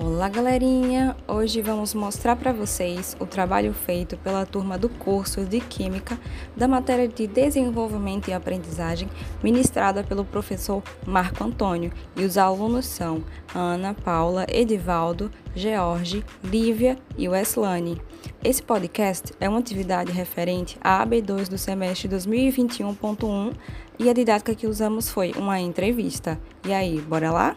Olá, galerinha! Hoje vamos mostrar para vocês o trabalho feito pela turma do curso de Química da matéria de Desenvolvimento e Aprendizagem, ministrada pelo professor Marco Antônio, e os alunos são Ana, Paula, Edivaldo, George, Lívia e Weslane. Esse podcast é uma atividade referente à AB2 do semestre 2021.1 e a didática que usamos foi uma entrevista. E aí, bora lá?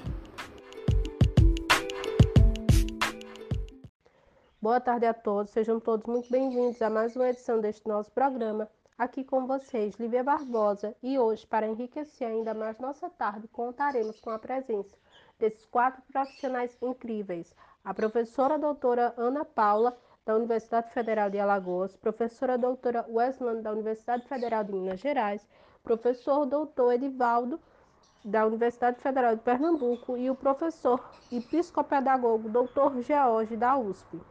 Boa tarde a todos, sejam todos muito bem-vindos a mais uma edição deste nosso programa. Aqui com vocês, Lívia Barbosa, e hoje, para enriquecer ainda mais nossa tarde, contaremos com a presença desses quatro profissionais incríveis: a professora doutora Ana Paula, da Universidade Federal de Alagoas, professora doutora Wesland, da Universidade Federal de Minas Gerais, professor doutor Edivaldo, da Universidade Federal de Pernambuco, e o professor e psicopedagogo doutor George, da USP.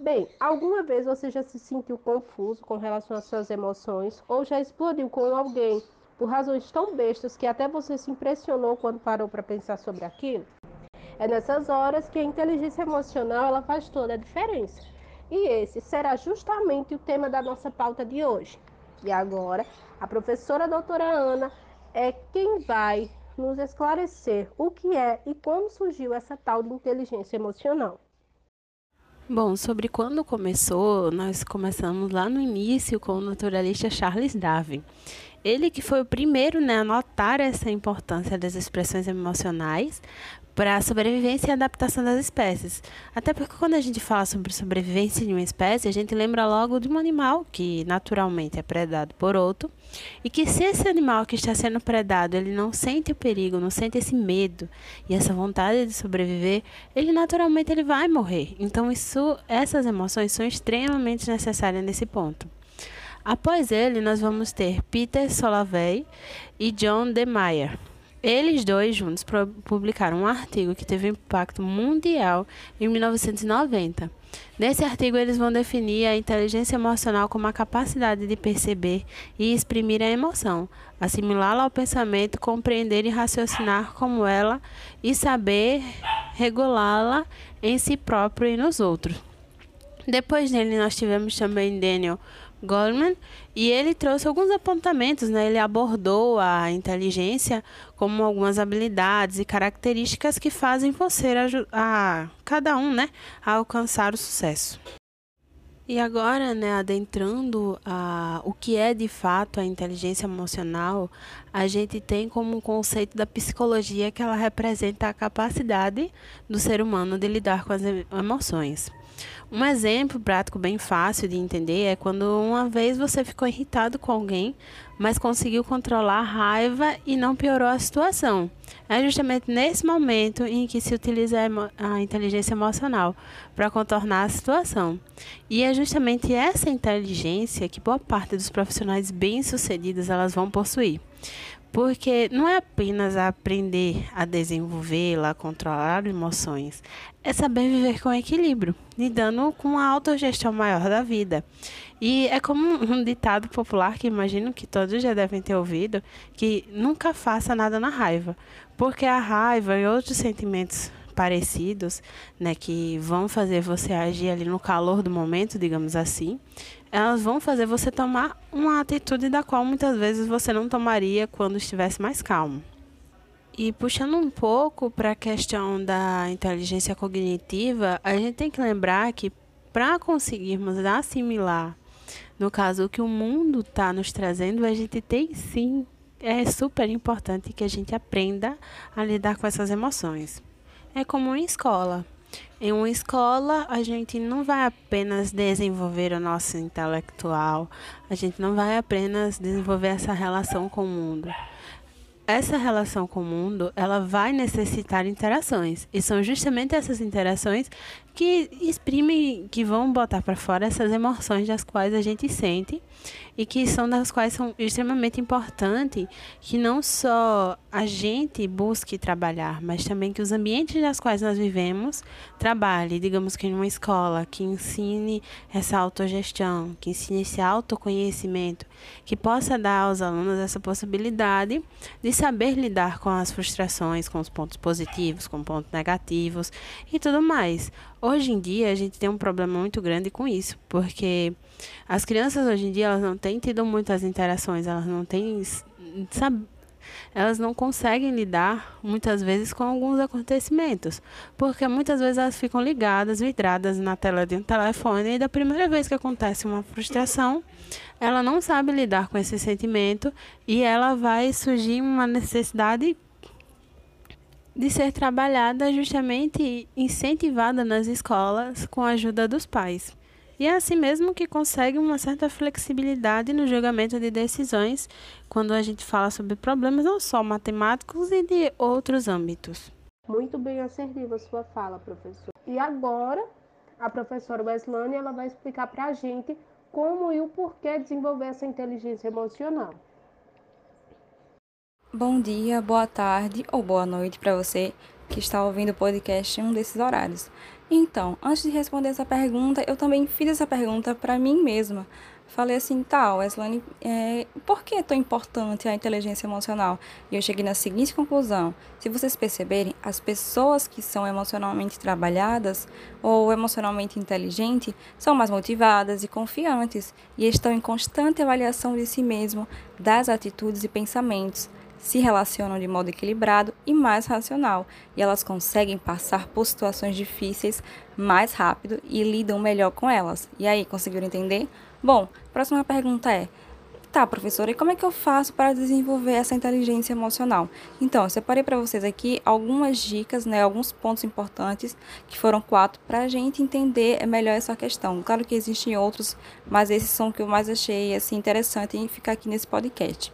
Bem, alguma vez você já se sentiu confuso com relação às suas emoções ou já explodiu com alguém por razões tão bestas que até você se impressionou quando parou para pensar sobre aquilo? É nessas horas que a inteligência emocional ela faz toda a diferença. E esse será justamente o tema da nossa pauta de hoje. E agora, a professora doutora Ana é quem vai nos esclarecer o que é e como surgiu essa tal de inteligência emocional. Bom, sobre quando começou, nós começamos lá no início com o naturalista Charles Darwin. Ele que foi o primeiro né, a notar essa importância das expressões emocionais para a sobrevivência e adaptação das espécies. Até porque quando a gente fala sobre sobrevivência de uma espécie, a gente lembra logo de um animal que naturalmente é predado por outro, e que se esse animal que está sendo predado, ele não sente o perigo, não sente esse medo e essa vontade de sobreviver, ele naturalmente ele vai morrer. Então isso, essas emoções são extremamente necessárias nesse ponto. Após ele, nós vamos ter Peter Solavey e John de Meyer. Eles dois juntos publicaram um artigo que teve impacto mundial em 1990. Nesse artigo, eles vão definir a inteligência emocional como a capacidade de perceber e exprimir a emoção, assimilá-la ao pensamento, compreender e raciocinar como ela e saber regulá-la em si próprio e nos outros. Depois dele, nós tivemos também Daniel Goldman, e ele trouxe alguns apontamentos, né? Ele abordou a inteligência como algumas habilidades e características que fazem você a, a cada um, né, a alcançar o sucesso. E agora, né, adentrando a, o que é de fato a inteligência emocional, a gente tem como um conceito da psicologia que ela representa a capacidade do ser humano de lidar com as emoções. Um exemplo prático bem fácil de entender é quando uma vez você ficou irritado com alguém, mas conseguiu controlar a raiva e não piorou a situação. É justamente nesse momento em que se utiliza a inteligência emocional para contornar a situação. E é justamente essa inteligência que boa parte dos profissionais bem-sucedidos elas vão possuir. Porque não é apenas aprender a desenvolvê-la, a controlar emoções, é saber viver com equilíbrio, lidando com a autogestão maior da vida. E é como um ditado popular que imagino que todos já devem ter ouvido, que nunca faça nada na raiva, porque a raiva e outros sentimentos parecidos, né, que vão fazer você agir ali no calor do momento, digamos assim, elas vão fazer você tomar uma atitude da qual muitas vezes você não tomaria quando estivesse mais calmo. E puxando um pouco para a questão da inteligência cognitiva, a gente tem que lembrar que para conseguirmos assimilar, no caso, o que o mundo está nos trazendo, a gente tem sim, é super importante que a gente aprenda a lidar com essas emoções. É como em escola. Em uma escola, a gente não vai apenas desenvolver o nosso intelectual, a gente não vai apenas desenvolver essa relação com o mundo essa relação com o mundo, ela vai necessitar interações. E são justamente essas interações que exprimem, que vão botar para fora essas emoções das quais a gente sente e que são das quais são extremamente importantes que não só a gente busque trabalhar, mas também que os ambientes nas quais nós vivemos trabalhe, digamos que em uma escola que ensine essa autogestão, que ensine esse autoconhecimento, que possa dar aos alunos essa possibilidade de saber lidar com as frustrações, com os pontos positivos, com pontos negativos e tudo mais. Hoje em dia a gente tem um problema muito grande com isso, porque as crianças hoje em dia elas não têm tido muitas interações, elas não têm sabe, elas não conseguem lidar muitas vezes com alguns acontecimentos, porque muitas vezes elas ficam ligadas, vidradas na tela de um telefone e da primeira vez que acontece uma frustração, ela não sabe lidar com esse sentimento e ela vai surgir uma necessidade de ser trabalhada justamente incentivada nas escolas com a ajuda dos pais. E é assim mesmo que consegue uma certa flexibilidade no julgamento de decisões quando a gente fala sobre problemas não só matemáticos e de outros âmbitos. Muito bem assertiva sua fala, professor. E agora, a professora Weslane ela vai explicar para a gente como e o porquê desenvolver essa inteligência emocional. Bom dia, boa tarde ou boa noite para você que está ouvindo o podcast em um desses horários. Então, antes de responder essa pergunta, eu também fiz essa pergunta para mim mesma. Falei assim, tá, Weslane, é, por que é tão importante a inteligência emocional? E eu cheguei na seguinte conclusão: se vocês perceberem, as pessoas que são emocionalmente trabalhadas ou emocionalmente inteligentes são mais motivadas e confiantes e estão em constante avaliação de si mesmo, das atitudes e pensamentos se relacionam de modo equilibrado e mais racional, e elas conseguem passar por situações difíceis mais rápido e lidam melhor com elas. E aí, conseguiram entender? Bom, próxima pergunta é: Tá, professora, e como é que eu faço para desenvolver essa inteligência emocional? Então, eu separei para vocês aqui algumas dicas, né, alguns pontos importantes, que foram quatro, para a gente entender melhor essa questão. Claro que existem outros, mas esses são que eu mais achei assim, interessante em ficar aqui nesse podcast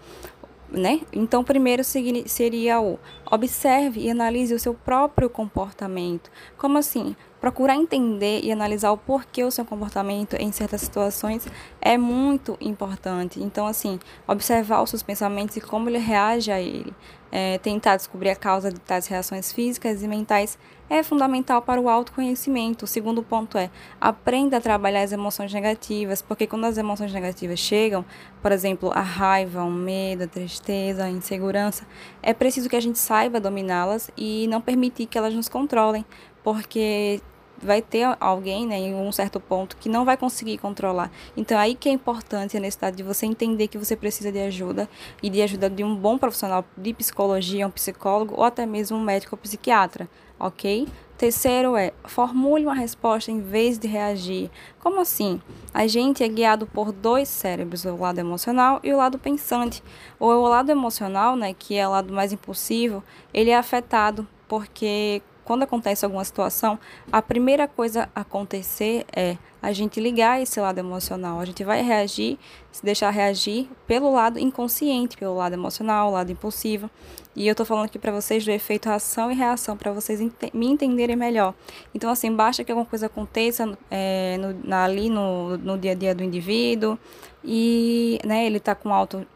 né? Então, primeiro seria o observe e analise o seu próprio comportamento. Como assim? Procurar entender e analisar o porquê o seu comportamento em certas situações é muito importante. Então, assim, observar os seus pensamentos e como ele reage a ele. É, tentar descobrir a causa de tais reações físicas e mentais é fundamental para o autoconhecimento. O segundo ponto é aprenda a trabalhar as emoções negativas, porque quando as emoções negativas chegam, por exemplo, a raiva, o medo, a tristeza, a insegurança, é preciso que a gente saiba dominá-las e não permitir que elas nos controlem, porque vai ter alguém, né, em um certo ponto que não vai conseguir controlar. Então aí que é importante a necessidade de você entender que você precisa de ajuda e de ajuda de um bom profissional de psicologia, um psicólogo ou até mesmo um médico ou psiquiatra ok? Terceiro é, formule uma resposta em vez de reagir. Como assim? A gente é guiado por dois cérebros, o lado emocional e o lado pensante. O lado emocional, né, que é o lado mais impulsivo, ele é afetado porque quando acontece alguma situação, a primeira coisa a acontecer é a gente ligar esse lado emocional. A gente vai reagir, se deixar reagir pelo lado inconsciente, pelo lado emocional, lado impulsivo. E eu tô falando aqui para vocês do efeito ação e reação, para vocês ent me entenderem melhor. Então, assim, basta que alguma coisa aconteça é, no, ali no, no dia a dia do indivíduo e né, ele tá com alto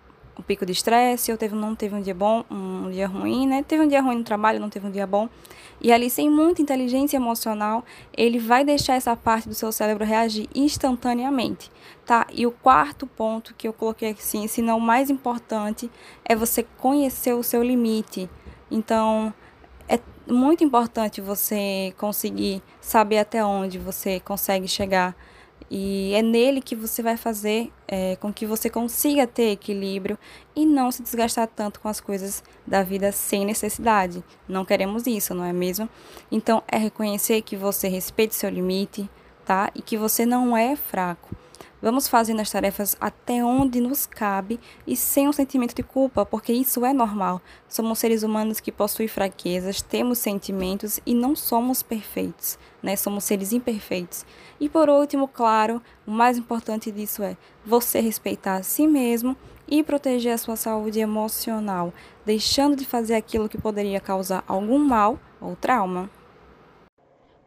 um pico de estresse, ou teve, não teve um dia bom, um dia ruim, né? Teve um dia ruim no trabalho, não teve um dia bom. E ali, sem muita inteligência emocional, ele vai deixar essa parte do seu cérebro reagir instantaneamente, tá? E o quarto ponto que eu coloquei aqui, sim, se não o mais importante, é você conhecer o seu limite. Então, é muito importante você conseguir saber até onde você consegue chegar e é nele que você vai fazer é, com que você consiga ter equilíbrio e não se desgastar tanto com as coisas da vida sem necessidade. Não queremos isso, não é mesmo? Então, é reconhecer que você respeite seu limite, tá? E que você não é fraco. Vamos fazendo as tarefas até onde nos cabe e sem um sentimento de culpa, porque isso é normal. Somos seres humanos que possuem fraquezas, temos sentimentos e não somos perfeitos, né? Somos seres imperfeitos. E por último, claro, o mais importante disso é você respeitar a si mesmo e proteger a sua saúde emocional, deixando de fazer aquilo que poderia causar algum mal ou trauma.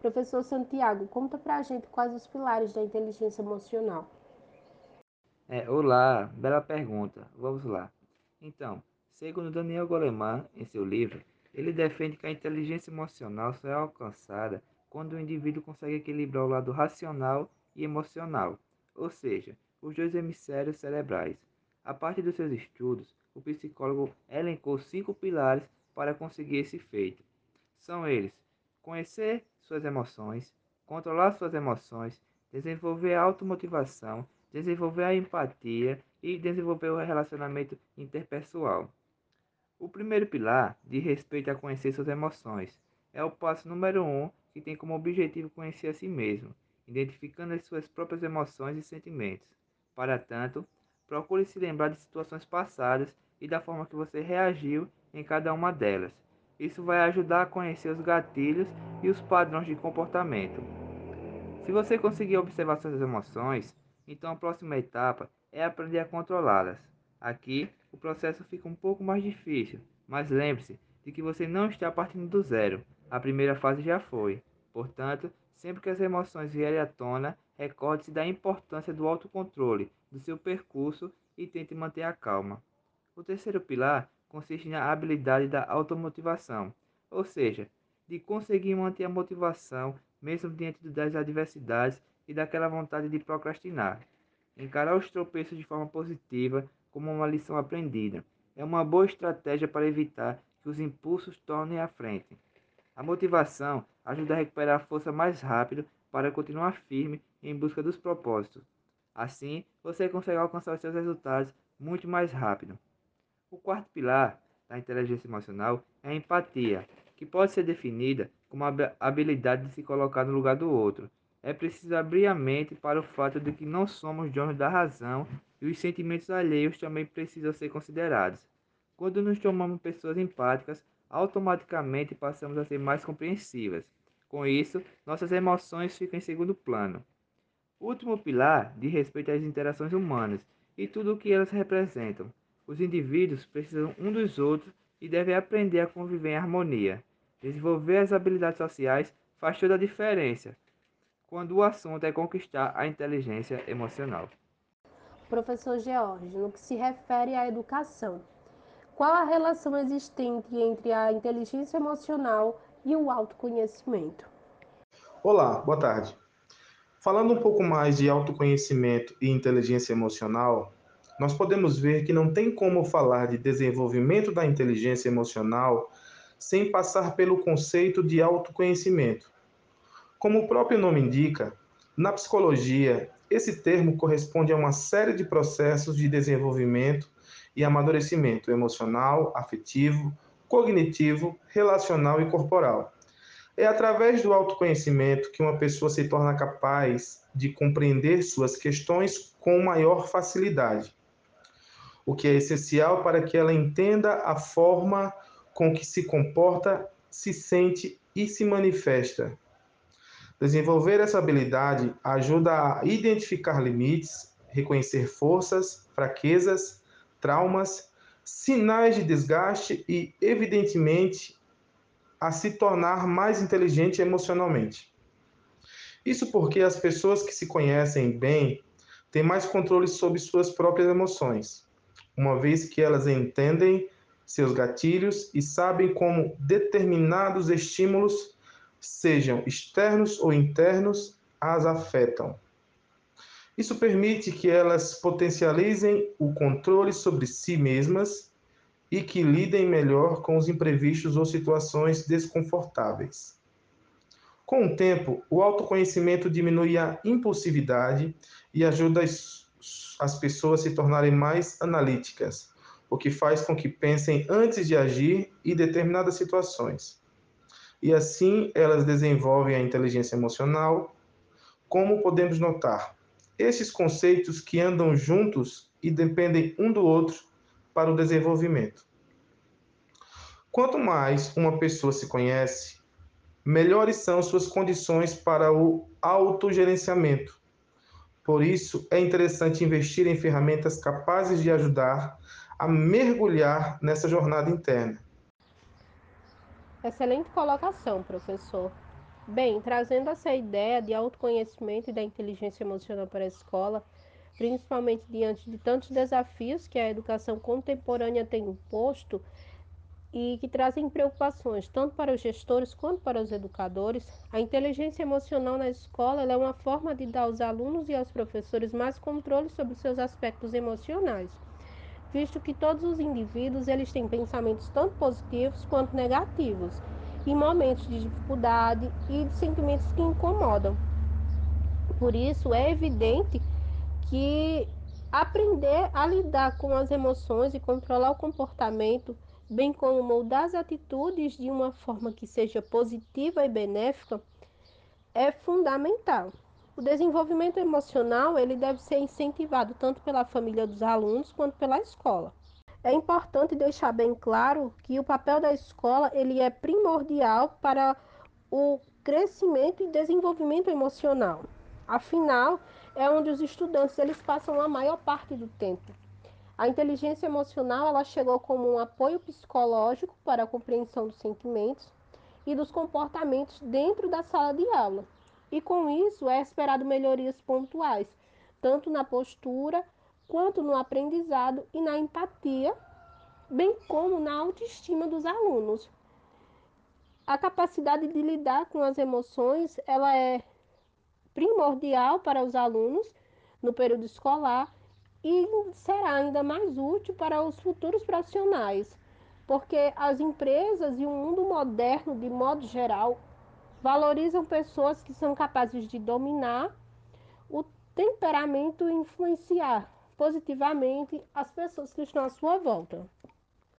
Professor Santiago, conta pra gente quais os pilares da inteligência emocional. É, olá, bela pergunta. Vamos lá. Então, Segundo Daniel Goleman, em seu livro, ele defende que a inteligência emocional só é alcançada quando o indivíduo consegue equilibrar o lado racional e emocional, ou seja, os dois hemisférios cerebrais. A partir dos seus estudos, o psicólogo elencou cinco pilares para conseguir esse feito. São eles: conhecer suas emoções, controlar suas emoções, desenvolver automotivação, desenvolver a empatia e desenvolver o relacionamento interpessoal. O primeiro pilar diz respeito a conhecer suas emoções. É o passo número um que tem como objetivo conhecer a si mesmo, identificando as suas próprias emoções e sentimentos. Para tanto, procure se lembrar de situações passadas e da forma que você reagiu em cada uma delas. Isso vai ajudar a conhecer os gatilhos e os padrões de comportamento. Se você conseguir observar suas emoções, então a próxima etapa é aprender a controlá-las. Aqui, o processo fica um pouco mais difícil, mas lembre-se de que você não está partindo do zero. A primeira fase já foi. Portanto, sempre que as emoções vierem à tona, recorde-se da importância do autocontrole do seu percurso e tente manter a calma. O terceiro pilar consiste na habilidade da automotivação, ou seja, de conseguir manter a motivação mesmo diante das adversidades e daquela vontade de procrastinar. Encarar os tropeços de forma positiva como uma lição aprendida. É uma boa estratégia para evitar que os impulsos tornem à frente. A motivação ajuda a recuperar a força mais rápido para continuar firme em busca dos propósitos. Assim, você consegue alcançar seus resultados muito mais rápido. O quarto pilar da inteligência emocional é a empatia, que pode ser definida como a habilidade de se colocar no lugar do outro. É preciso abrir a mente para o fato de que não somos donos da razão e os sentimentos alheios também precisam ser considerados. Quando nos tornamos pessoas empáticas, automaticamente passamos a ser mais compreensivas. Com isso, nossas emoções ficam em segundo plano. Último pilar diz respeito às interações humanas e tudo o que elas representam. Os indivíduos precisam um dos outros e devem aprender a conviver em harmonia. Desenvolver as habilidades sociais faz toda a diferença quando o assunto é conquistar a inteligência emocional. Professor George, no que se refere à educação, qual a relação existente entre a inteligência emocional e o autoconhecimento? Olá, boa tarde. Falando um pouco mais de autoconhecimento e inteligência emocional, nós podemos ver que não tem como falar de desenvolvimento da inteligência emocional sem passar pelo conceito de autoconhecimento. Como o próprio nome indica, na psicologia esse termo corresponde a uma série de processos de desenvolvimento e amadurecimento emocional, afetivo, cognitivo, relacional e corporal. É através do autoconhecimento que uma pessoa se torna capaz de compreender suas questões com maior facilidade, o que é essencial para que ela entenda a forma com que se comporta, se sente e se manifesta. Desenvolver essa habilidade ajuda a identificar limites, reconhecer forças, fraquezas, traumas, sinais de desgaste e, evidentemente, a se tornar mais inteligente emocionalmente. Isso porque as pessoas que se conhecem bem têm mais controle sobre suas próprias emoções, uma vez que elas entendem seus gatilhos e sabem como determinados estímulos sejam externos ou internos, as afetam. Isso permite que elas potencializem o controle sobre si mesmas e que lidem melhor com os imprevistos ou situações desconfortáveis. Com o tempo, o autoconhecimento diminui a impulsividade e ajuda as, as pessoas a se tornarem mais analíticas, o que faz com que pensem antes de agir em determinadas situações e assim elas desenvolvem a inteligência emocional. Como podemos notar, esses conceitos que andam juntos e dependem um do outro para o desenvolvimento. Quanto mais uma pessoa se conhece, melhores são suas condições para o autogerenciamento. Por isso, é interessante investir em ferramentas capazes de ajudar a mergulhar nessa jornada interna Excelente colocação, professor. Bem, trazendo essa ideia de autoconhecimento e da inteligência emocional para a escola, principalmente diante de tantos desafios que a educação contemporânea tem imposto e que trazem preocupações tanto para os gestores quanto para os educadores, a inteligência emocional na escola é uma forma de dar aos alunos e aos professores mais controle sobre seus aspectos emocionais, visto que todos os indivíduos eles têm pensamentos tanto positivos quanto negativos, em momentos de dificuldade e de sentimentos que incomodam. Por isso é evidente que aprender a lidar com as emoções e controlar o comportamento, bem como moldar as atitudes de uma forma que seja positiva e benéfica, é fundamental. O desenvolvimento emocional ele deve ser incentivado tanto pela família dos alunos quanto pela escola. É importante deixar bem claro que o papel da escola ele é primordial para o crescimento e desenvolvimento emocional. Afinal, é onde os estudantes eles passam a maior parte do tempo. A inteligência emocional ela chegou como um apoio psicológico para a compreensão dos sentimentos e dos comportamentos dentro da sala de aula. E com isso é esperado melhorias pontuais, tanto na postura quanto no aprendizado e na empatia, bem como na autoestima dos alunos. A capacidade de lidar com as emoções, ela é primordial para os alunos no período escolar e será ainda mais útil para os futuros profissionais, porque as empresas e o mundo moderno, de modo geral, valorizam pessoas que são capazes de dominar o temperamento e influenciar positivamente as pessoas que estão à sua volta.